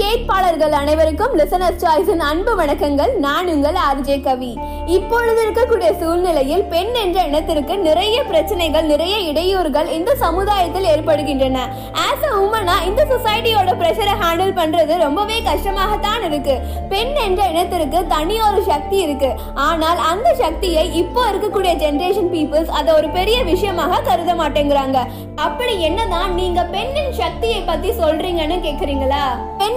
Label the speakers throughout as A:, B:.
A: கேட்பாளர்கள் அனைவருக்கும் லிசனர்ஸ் சாய்ஸின் அன்பு வணக்கங்கள். நான் உங்கள் ஆர்ஜே கவி. இப்பொழுது இருக்கக்கூடிய சூழ்நிலையில் பெண் என்ற இனத்திற்கு நிறைய பிரச்சனைகள் நிறைய இடையூறுகள் இந்த சமுதாயத்தில் ஏற்படுகின்றன. ஆஸ் அ உமனா இந்த சொசைட்டியோட ப்ரெஷரை ஹேண்டில் பண்றது ரொம்பவே கஷ்டமாகத்தான் இருக்கு. பெண் என்ற இனத்திற்கு தனி ஒரு சக்தி இருக்கு. ஆனால் அந்த சக்தியை இப்போ இருக்கக்கூடிய ஜென்ரேஷன் பீப்புள்ஸ் அதை ஒரு பெரிய விஷயமாக கருத மாட்டேங்கிறாங்க. அப்படி என்னதான் நீங்க பெண்ணின் சக்தியை பத்தி சொல்றீங்கன்னு கேக்குறீங்களா?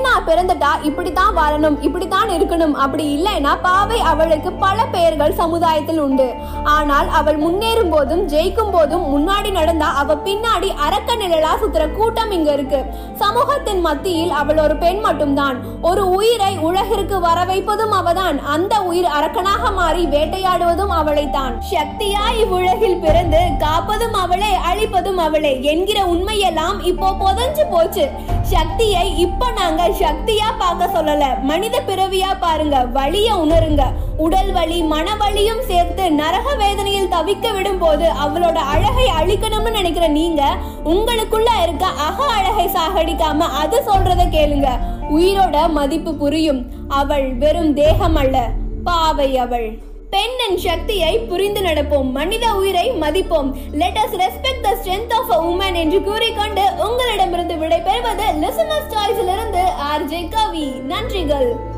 A: பெண்ணா பிறந்துட்டா இப்படித்தான் வாழணும் இப்படித்தான் இருக்கணும். அப்படி இல்லைன்னா பாவை அவளுக்கு பல பெயர்கள் சமுதாயத்தில் உண்டு. ஆனால் அவள் முன்னேறும் போதும் ஜெயிக்கும் போதும் முன்னாடி நடந்தா அவ பின்னாடி அரக்க நிழலா சுத்துற கூட்டம் இங்க இருக்கு. சமூகத்தின் மத்தியில் அவள் ஒரு பெண் மட்டும்தான். ஒரு உயிரை உலகிற்கு வர வைப்பதும் அவதான். அந்த உயிர் அரக்கனாக மாறி வேட்டையாடுவதும் அவளைத்தான். சக்தியா இவ்வுலகில் பிறந்து காப்பதும் அவளே அழிப்பதும் அவளே என்கிற உண்மையெல்லாம் இப்போ புதஞ்சு போச்சு. சக்தியை இப்ப நாங்க சக்தியா பார்க்க சொல்லல. மனித பிறவியா பாருங்க. வழிய உணருங்க. உடல் வலி மன வலியும் சேர்த்து நரக வேதனையில் தவிக்க விடும் போது அவளோட அழகை அழிக்கணும்னு நினைக்கிற நீங்க உங்களுக்குள்ள இருக்க அக அழகை சாகடிக்காம அது சொல்றத கேளுங்க. உயிரோட மதிப்பு புரியும். அவள் வெறும் தேகம் அல்ல. பாவை அவள். பெண்ணின் சக்தியை புரிந்து நடப்போம். மனித உயிரை மதிப்போம். Let us respect the strength of a woman என்று கூறிக்கொண்டு உங்களை ஆர்ஜே கவி. நன்றிகள்.